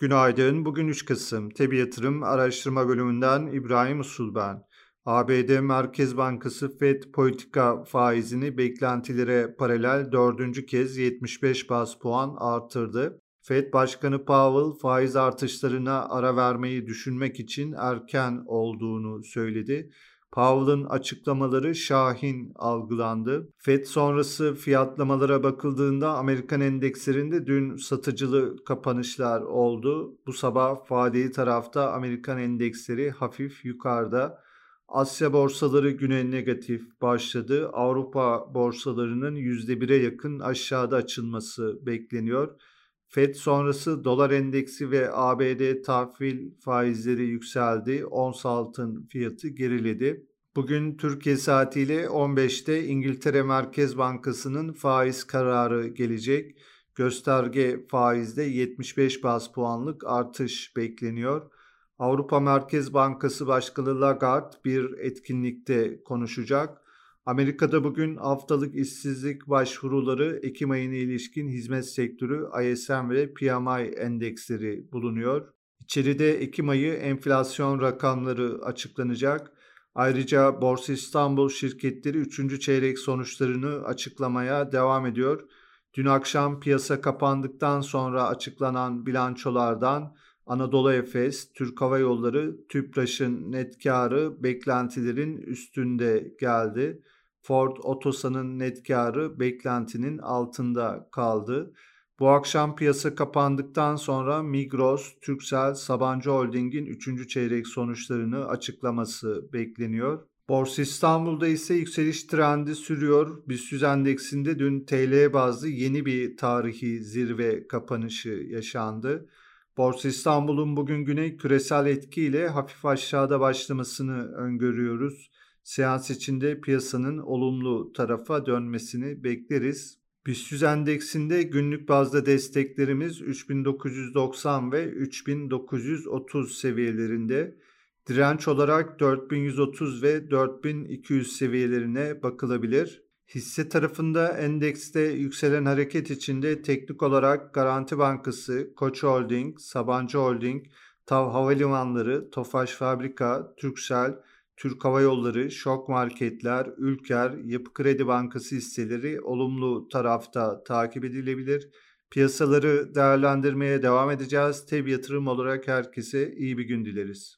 Günaydın. Bugün 3 Kasım. Tebi Yatırım Araştırma Bölümünden İbrahim Usul ben. ABD Merkez Bankası FED politika faizini beklentilere paralel dördüncü kez 75 bas puan artırdı. FED Başkanı Powell faiz artışlarına ara vermeyi düşünmek için erken olduğunu söyledi. Powell'ın açıklamaları şahin algılandı. FED sonrası fiyatlamalara bakıldığında Amerikan endekslerinde dün satıcılı kapanışlar oldu. Bu sabah vadeli tarafta Amerikan endeksleri hafif yukarıda. Asya borsaları güne negatif başladı. Avrupa borsalarının %1'e yakın aşağıda açılması bekleniyor. FED sonrası dolar endeksi ve ABD tahvil faizleri yükseldi. Ons altın fiyatı geriledi. Bugün Türkiye saatiyle 15'te İngiltere Merkez Bankası'nın faiz kararı gelecek. Gösterge faizde 75 bas puanlık artış bekleniyor. Avrupa Merkez Bankası Başkanı Lagarde bir etkinlikte konuşacak. Amerika'da bugün haftalık işsizlik başvuruları Ekim ayına ilişkin hizmet sektörü ISM ve PMI endeksleri bulunuyor. İçeride Ekim ayı enflasyon rakamları açıklanacak. Ayrıca Borsa İstanbul şirketleri 3. çeyrek sonuçlarını açıklamaya devam ediyor. Dün akşam piyasa kapandıktan sonra açıklanan bilançolardan Anadolu Efes, Türk Hava Yolları, TÜPRAŞ'ın net karı beklentilerin üstünde geldi. Ford Otosan'ın net karı beklentinin altında kaldı. Bu akşam piyasa kapandıktan sonra Migros, Türksel, Sabancı Holding'in 3. çeyrek sonuçlarını açıklaması bekleniyor. Borsa İstanbul'da ise yükseliş trendi sürüyor. BIST endeksinde dün TL bazlı yeni bir tarihi zirve kapanışı yaşandı. Borsa İstanbul'un bugün güne küresel etkiyle hafif aşağıda başlamasını öngörüyoruz. Seans içinde piyasanın olumlu tarafa dönmesini bekleriz. BIST endeksinde günlük bazda desteklerimiz 3990 ve 3930 seviyelerinde. Direnç olarak 4130 ve 4200 seviyelerine bakılabilir. Hisse tarafında endekste yükselen hareket içinde teknik olarak Garanti Bankası, Koç Holding, Sabancı Holding, TAV Havalimanları, Tofaş Fabrika, Türksel, Türk Hava Yolları, şok marketler, Ülker, Yapı Kredi Bankası hisseleri olumlu tarafta takip edilebilir. Piyasaları değerlendirmeye devam edeceğiz. Teb yatırım olarak herkese iyi bir gün dileriz.